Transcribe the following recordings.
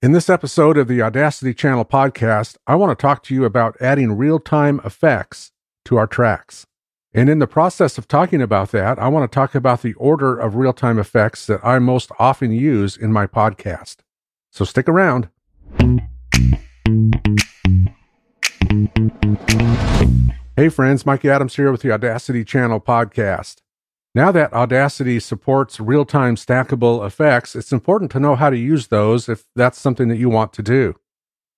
In this episode of the Audacity Channel podcast, I want to talk to you about adding real time effects to our tracks. And in the process of talking about that, I want to talk about the order of real time effects that I most often use in my podcast. So stick around. Hey friends, Mikey Adams here with the Audacity Channel podcast. Now that Audacity supports real time stackable effects, it's important to know how to use those if that's something that you want to do.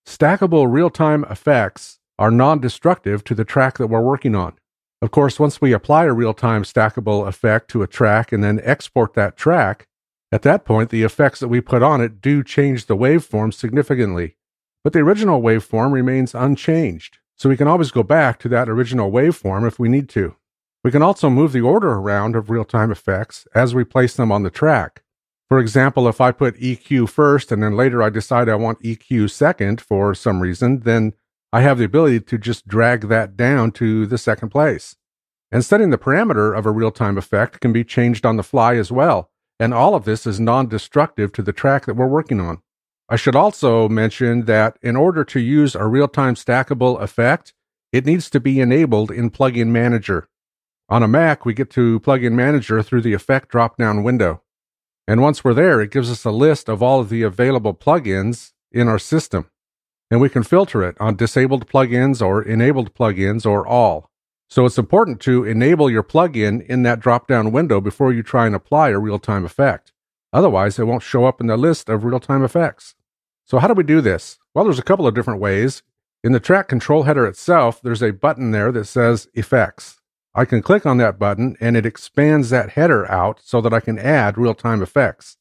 Stackable real time effects are non destructive to the track that we're working on. Of course, once we apply a real time stackable effect to a track and then export that track, at that point, the effects that we put on it do change the waveform significantly. But the original waveform remains unchanged, so we can always go back to that original waveform if we need to. We can also move the order around of real time effects as we place them on the track. For example, if I put EQ first and then later I decide I want EQ second for some reason, then I have the ability to just drag that down to the second place. And setting the parameter of a real time effect can be changed on the fly as well. And all of this is non destructive to the track that we're working on. I should also mention that in order to use a real time stackable effect, it needs to be enabled in Plugin Manager. On a Mac, we get to Plugin Manager through the Effect drop down window. And once we're there, it gives us a list of all of the available plugins in our system. And we can filter it on disabled plugins or enabled plugins or all. So it's important to enable your plugin in that drop down window before you try and apply a real time effect. Otherwise, it won't show up in the list of real time effects. So, how do we do this? Well, there's a couple of different ways. In the track control header itself, there's a button there that says Effects. I can click on that button and it expands that header out so that I can add real time effects.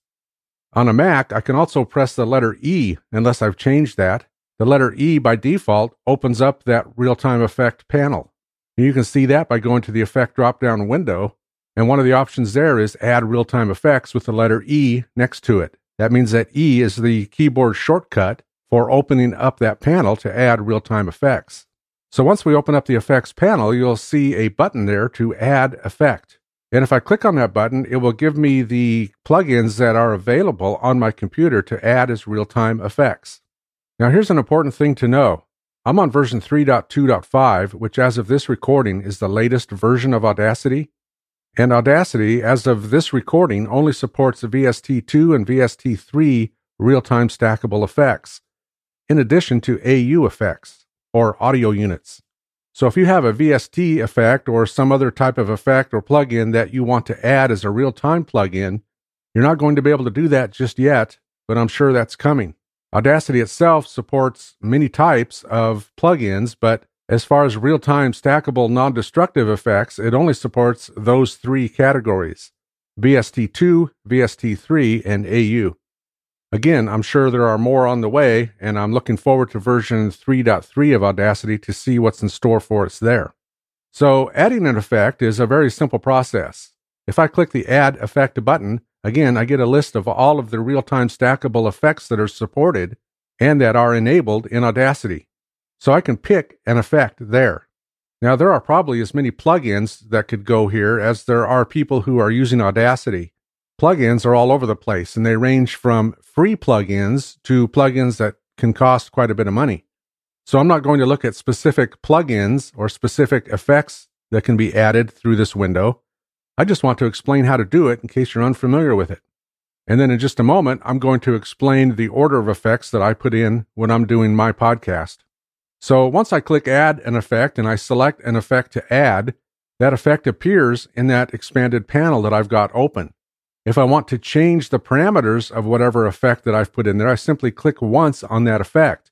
On a Mac, I can also press the letter E unless I've changed that. The letter E by default opens up that real time effect panel. And you can see that by going to the effect drop down window. And one of the options there is add real time effects with the letter E next to it. That means that E is the keyboard shortcut for opening up that panel to add real time effects. So once we open up the effects panel, you'll see a button there to add effect. And if I click on that button, it will give me the plugins that are available on my computer to add as real time effects. Now, here's an important thing to know. I'm on version 3.2.5, which as of this recording is the latest version of Audacity. And Audacity, as of this recording, only supports VST2 and VST3 real time stackable effects, in addition to AU effects or audio units. So if you have a VST effect or some other type of effect or plugin that you want to add as a real time plugin, you're not going to be able to do that just yet, but I'm sure that's coming. Audacity itself supports many types of plugins, but as far as real time stackable non destructive effects, it only supports those three categories VST2, VST3, and AU. Again, I'm sure there are more on the way, and I'm looking forward to version 3.3 of Audacity to see what's in store for us there. So, adding an effect is a very simple process. If I click the Add Effect button, again, I get a list of all of the real time stackable effects that are supported and that are enabled in Audacity. So I can pick an effect there. Now, there are probably as many plugins that could go here as there are people who are using Audacity plugins are all over the place and they range from free plugins to plugins that can cost quite a bit of money. So I'm not going to look at specific plugins or specific effects that can be added through this window. I just want to explain how to do it in case you're unfamiliar with it. And then in just a moment, I'm going to explain the order of effects that I put in when I'm doing my podcast. So once I click add an effect and I select an effect to add, that effect appears in that expanded panel that I've got open. If I want to change the parameters of whatever effect that I've put in there, I simply click once on that effect.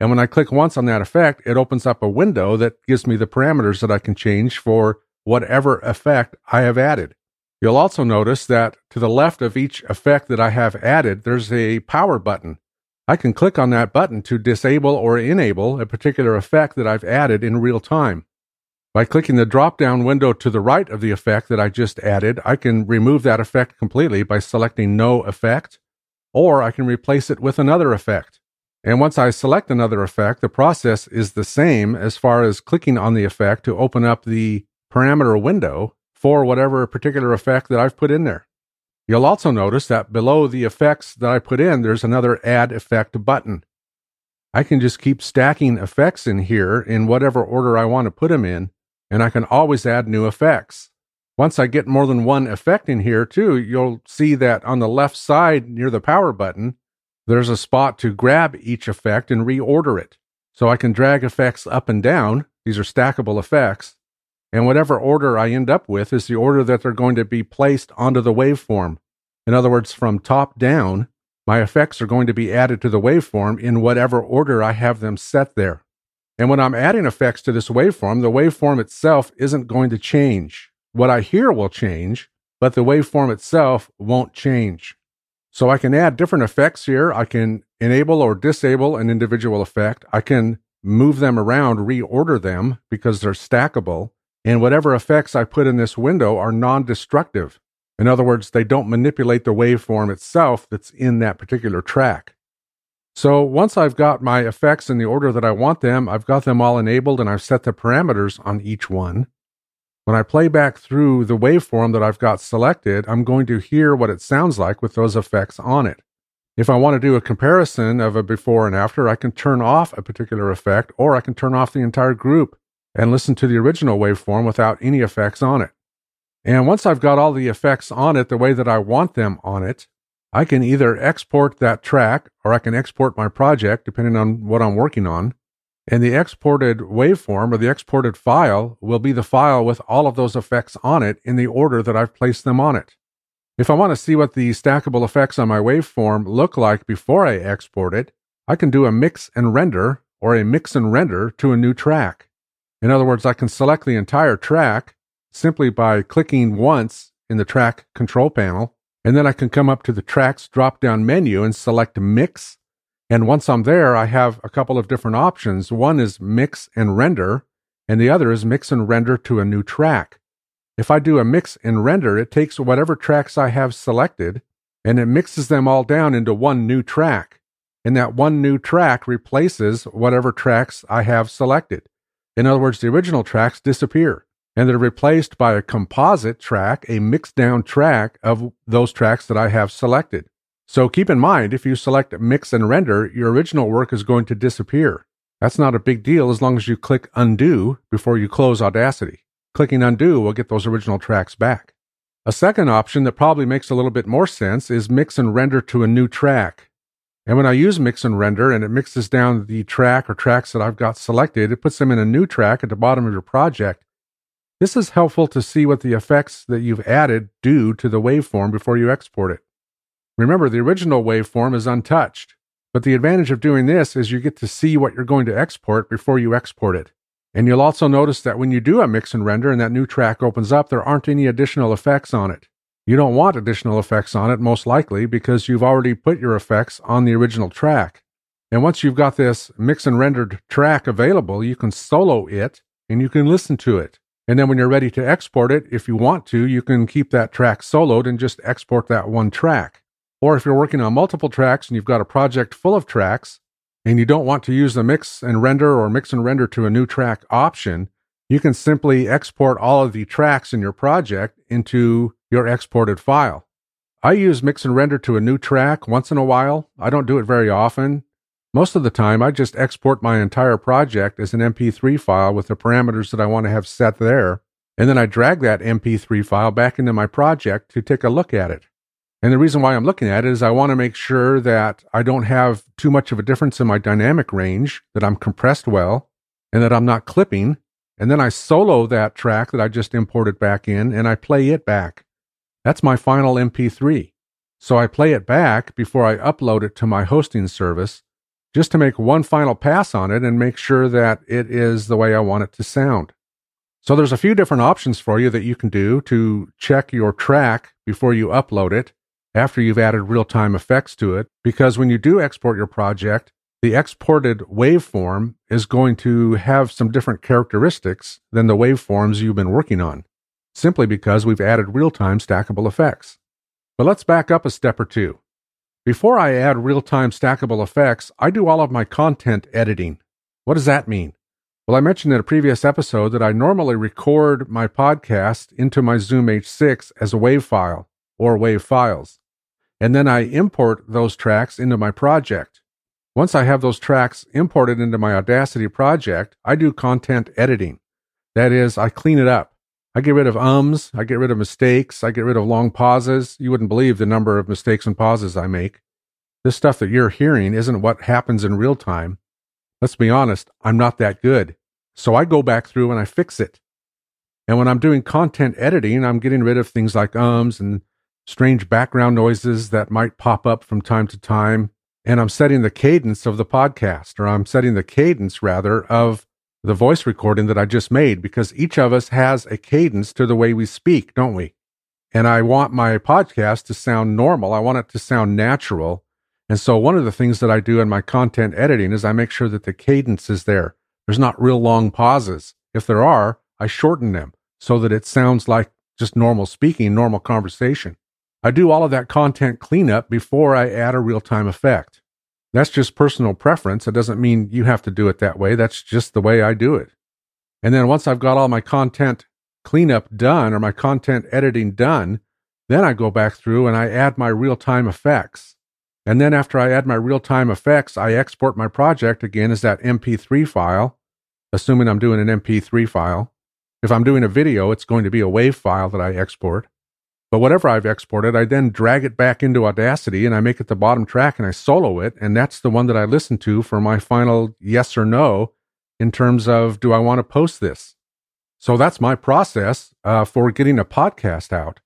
And when I click once on that effect, it opens up a window that gives me the parameters that I can change for whatever effect I have added. You'll also notice that to the left of each effect that I have added, there's a power button. I can click on that button to disable or enable a particular effect that I've added in real time. By clicking the drop down window to the right of the effect that I just added, I can remove that effect completely by selecting No Effect, or I can replace it with another effect. And once I select another effect, the process is the same as far as clicking on the effect to open up the parameter window for whatever particular effect that I've put in there. You'll also notice that below the effects that I put in, there's another Add Effect button. I can just keep stacking effects in here in whatever order I want to put them in, and I can always add new effects. Once I get more than one effect in here, too, you'll see that on the left side near the power button, there's a spot to grab each effect and reorder it. So I can drag effects up and down. These are stackable effects. And whatever order I end up with is the order that they're going to be placed onto the waveform. In other words, from top down, my effects are going to be added to the waveform in whatever order I have them set there. And when I'm adding effects to this waveform, the waveform itself isn't going to change. What I hear will change, but the waveform itself won't change. So I can add different effects here. I can enable or disable an individual effect. I can move them around, reorder them because they're stackable. And whatever effects I put in this window are non destructive. In other words, they don't manipulate the waveform itself that's in that particular track. So once I've got my effects in the order that I want them, I've got them all enabled and I've set the parameters on each one. When I play back through the waveform that I've got selected, I'm going to hear what it sounds like with those effects on it. If I want to do a comparison of a before and after, I can turn off a particular effect or I can turn off the entire group and listen to the original waveform without any effects on it. And once I've got all the effects on it the way that I want them on it, I can either export that track or I can export my project depending on what I'm working on. And the exported waveform or the exported file will be the file with all of those effects on it in the order that I've placed them on it. If I want to see what the stackable effects on my waveform look like before I export it, I can do a mix and render or a mix and render to a new track. In other words, I can select the entire track simply by clicking once in the track control panel, and then I can come up to the tracks drop down menu and select mix and once I'm there, I have a couple of different options. One is mix and render, and the other is mix and render to a new track. If I do a mix and render, it takes whatever tracks I have selected and it mixes them all down into one new track. And that one new track replaces whatever tracks I have selected. In other words, the original tracks disappear and they're replaced by a composite track, a mixed down track of those tracks that I have selected. So keep in mind, if you select mix and render, your original work is going to disappear. That's not a big deal as long as you click undo before you close Audacity. Clicking undo will get those original tracks back. A second option that probably makes a little bit more sense is mix and render to a new track. And when I use mix and render and it mixes down the track or tracks that I've got selected, it puts them in a new track at the bottom of your project. This is helpful to see what the effects that you've added do to the waveform before you export it. Remember, the original waveform is untouched, but the advantage of doing this is you get to see what you're going to export before you export it. And you'll also notice that when you do a mix and render and that new track opens up, there aren't any additional effects on it. You don't want additional effects on it, most likely, because you've already put your effects on the original track. And once you've got this mix and rendered track available, you can solo it and you can listen to it. And then when you're ready to export it, if you want to, you can keep that track soloed and just export that one track. Or if you're working on multiple tracks and you've got a project full of tracks and you don't want to use the mix and render or mix and render to a new track option, you can simply export all of the tracks in your project into your exported file. I use mix and render to a new track once in a while. I don't do it very often. Most of the time, I just export my entire project as an MP3 file with the parameters that I want to have set there. And then I drag that MP3 file back into my project to take a look at it. And the reason why I'm looking at it is I want to make sure that I don't have too much of a difference in my dynamic range, that I'm compressed well, and that I'm not clipping. And then I solo that track that I just imported back in and I play it back. That's my final MP3. So I play it back before I upload it to my hosting service just to make one final pass on it and make sure that it is the way I want it to sound. So there's a few different options for you that you can do to check your track before you upload it after you've added real time effects to it, because when you do export your project, the exported waveform is going to have some different characteristics than the waveforms you've been working on, simply because we've added real time stackable effects. But let's back up a step or two. Before I add real time stackable effects, I do all of my content editing. What does that mean? Well, I mentioned in a previous episode that I normally record my podcast into my Zoom H6 as a WAV file. or WAV files. And then I import those tracks into my project. Once I have those tracks imported into my Audacity project, I do content editing. That is, I clean it up. I get rid of ums, I get rid of mistakes, I get rid of long pauses. You wouldn't believe the number of mistakes and pauses I make. This stuff that you're hearing isn't what happens in real time. Let's be honest, I'm not that good. So I go back through and I fix it. And when I'm doing content editing, I'm getting rid of things like ums and strange background noises that might pop up from time to time. And I'm setting the cadence of the podcast, or I'm setting the cadence rather of the voice recording that I just made because each of us has a cadence to the way we speak, don't we? And I want my podcast to sound normal. I want it to sound natural. And so one of the things that I do in my content editing is I make sure that the cadence is there. There's not real long pauses. If there are, I shorten them so that it sounds like just normal speaking, normal conversation. I do all of that content cleanup before I add a real time effect. That's just personal preference. It doesn't mean you have to do it that way. That's just the way I do it. And then once I've got all my content cleanup done or my content editing done, then I go back through and I add my real time effects. And then after I add my real time effects, I export my project again as that MP3 file, assuming I'm doing an MP3 file. If I'm doing a video, it's going to be a WAV file that I export. But whatever I've exported, I then drag it back into Audacity and I make it the bottom track and I solo it. And that's the one that I listen to for my final yes or no in terms of do I want to post this? So that's my process uh, for getting a podcast out.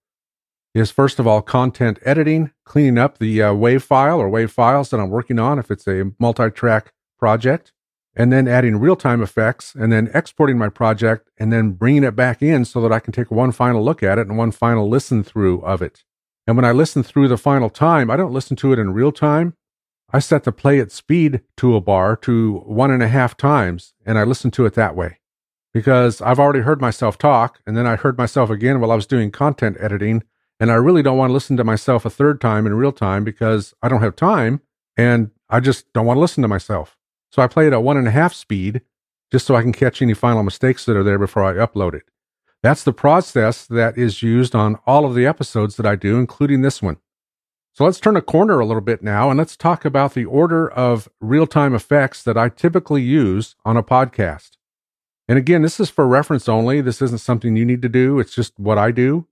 Is first of all content editing, cleaning up the uh, WAV file or WAV files that I'm working on if it's a multi track project and then adding real time effects and then exporting my project and then bringing it back in so that I can take one final look at it and one final listen through of it. And when I listen through the final time, I don't listen to it in real time. I set the play at speed toolbar to one and a half times and I listen to it that way because I've already heard myself talk and then I heard myself again while I was doing content editing. And I really don't want to listen to myself a third time in real time because I don't have time and I just don't want to listen to myself. So I play it at one and a half speed just so I can catch any final mistakes that are there before I upload it. That's the process that is used on all of the episodes that I do, including this one. So let's turn a corner a little bit now and let's talk about the order of real time effects that I typically use on a podcast. And again, this is for reference only. This isn't something you need to do. It's just what I do.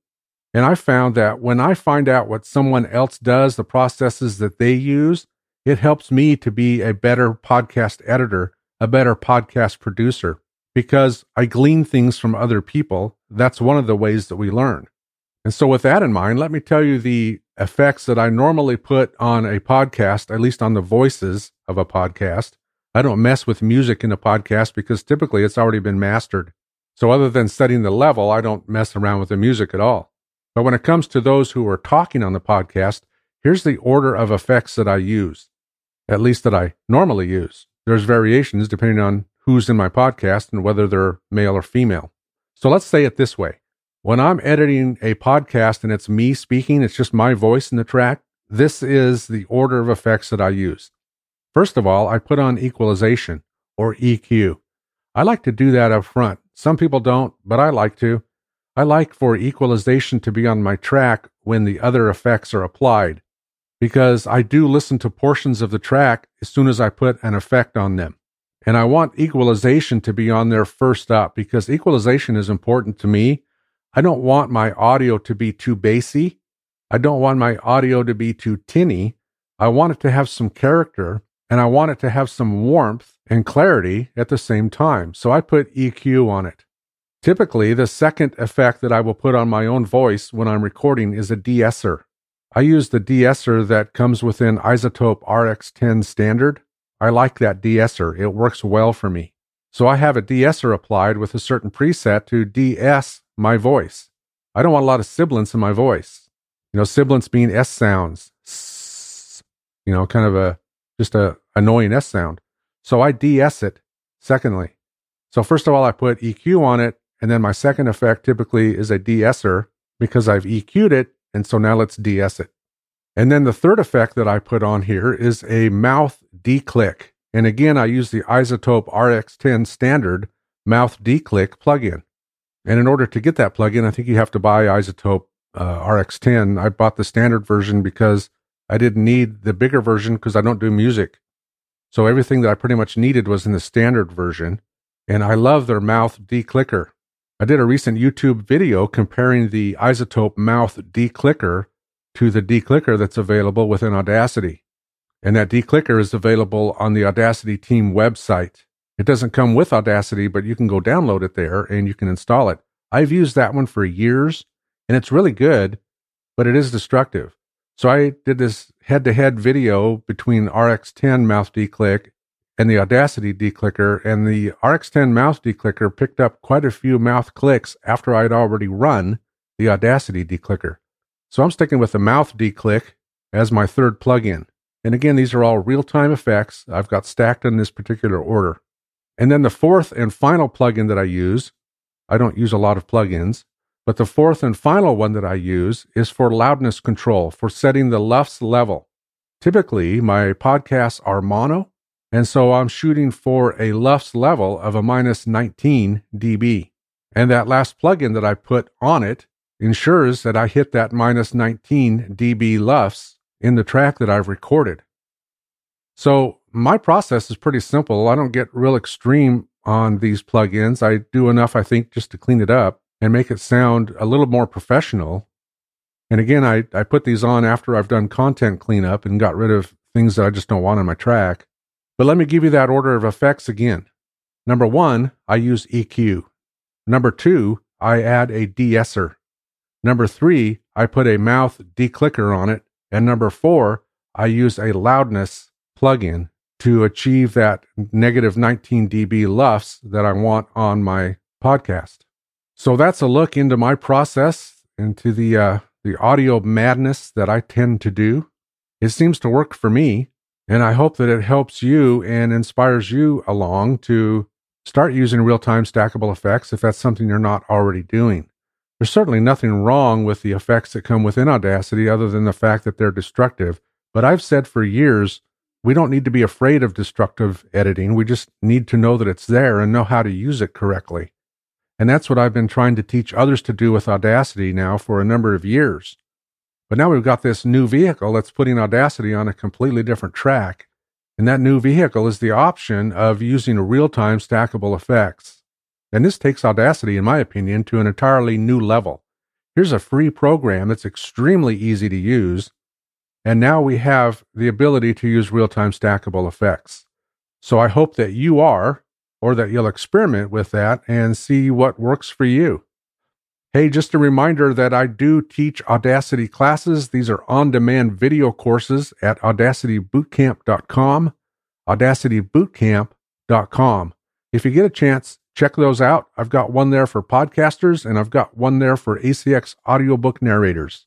And I found that when I find out what someone else does, the processes that they use, it helps me to be a better podcast editor, a better podcast producer, because I glean things from other people. That's one of the ways that we learn. And so, with that in mind, let me tell you the effects that I normally put on a podcast, at least on the voices of a podcast. I don't mess with music in a podcast because typically it's already been mastered. So, other than setting the level, I don't mess around with the music at all. But when it comes to those who are talking on the podcast, here's the order of effects that I use at least that I normally use. There's variations depending on who's in my podcast and whether they're male or female. So let's say it this way. When I'm editing a podcast and it's me speaking, it's just my voice in the track, this is the order of effects that I use. First of all, I put on equalization or EQ. I like to do that up front. Some people don't, but I like to. I like for equalization to be on my track when the other effects are applied because I do listen to portions of the track as soon as I put an effect on them. And I want equalization to be on there first up because equalization is important to me. I don't want my audio to be too bassy. I don't want my audio to be too tinny. I want it to have some character and I want it to have some warmth and clarity at the same time. So I put EQ on it. Typically, the second effect that I will put on my own voice when I'm recording is a de-esser. I use the de-esser that comes within iZotope RX10 standard. I like that de-esser. It works well for me. So I have a de-esser applied with a certain preset to de-ess my voice. I don't want a lot of sibilance in my voice. You know, sibilance being S sounds. You know, kind of a just a annoying S sound. So I de-ess it secondly. So first of all, I put EQ on it, and then my second effect typically is a de-esser because I've EQ'd it and so now let's de-ess it. And then the third effect that I put on here is a mouth declick. And again, I use the iZotope RX10 standard mouth declick plugin. And in order to get that plugin, I think you have to buy iZotope uh, RX10. I bought the standard version because I didn't need the bigger version because I don't do music. So everything that I pretty much needed was in the standard version. And I love their mouth declicker. I did a recent YouTube video comparing the iZotope mouth declicker to the declicker that's available within Audacity. And that declicker is available on the Audacity team website. It doesn't come with Audacity, but you can go download it there and you can install it. I've used that one for years and it's really good, but it is destructive. So I did this head to head video between RX10 mouth declick and the Audacity declicker, and the RX10 mouth declicker picked up quite a few mouth clicks after I'd already run the Audacity declicker. So I'm sticking with the mouth declick as my third plugin. And again, these are all real time effects I've got stacked in this particular order. And then the fourth and final plugin that I use, I don't use a lot of plugins, but the fourth and final one that I use is for loudness control, for setting the LUFS level. Typically, my podcasts are mono, and so I'm shooting for a LUFS level of a minus 19 dB. And that last plugin that I put on it ensures that I hit that minus 19 dB LUFS in the track that I've recorded. So my process is pretty simple. I don't get real extreme on these plugins. I do enough, I think, just to clean it up and make it sound a little more professional. And again, I, I put these on after I've done content cleanup and got rid of things that I just don't want on my track. But let me give you that order of effects again. Number one, I use EQ. Number two, I add a de-esser. Number three, I put a mouth declicker on it. And number four, I use a loudness plugin to achieve that negative 19 dB LUFS that I want on my podcast. So that's a look into my process, into the uh, the audio madness that I tend to do. It seems to work for me, and I hope that it helps you and inspires you along to start using real time stackable effects if that's something you're not already doing. There's certainly nothing wrong with the effects that come within Audacity other than the fact that they're destructive. But I've said for years, we don't need to be afraid of destructive editing. We just need to know that it's there and know how to use it correctly. And that's what I've been trying to teach others to do with Audacity now for a number of years. But now we've got this new vehicle that's putting Audacity on a completely different track. And that new vehicle is the option of using real time stackable effects. And this takes Audacity, in my opinion, to an entirely new level. Here's a free program that's extremely easy to use. And now we have the ability to use real time stackable effects. So I hope that you are or that you'll experiment with that and see what works for you. Hey, just a reminder that I do teach Audacity classes. These are on demand video courses at audacitybootcamp.com, audacitybootcamp.com. If you get a chance, check those out. I've got one there for podcasters and I've got one there for ACX audiobook narrators.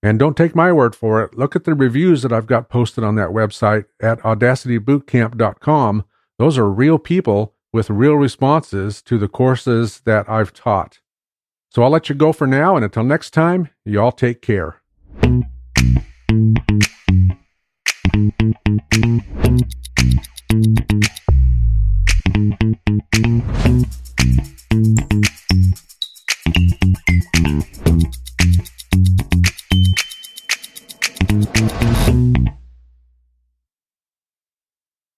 And don't take my word for it. Look at the reviews that I've got posted on that website at audacitybootcamp.com. Those are real people with real responses to the courses that I've taught. So I'll let you go for now, and until next time, you all take care. Thank you.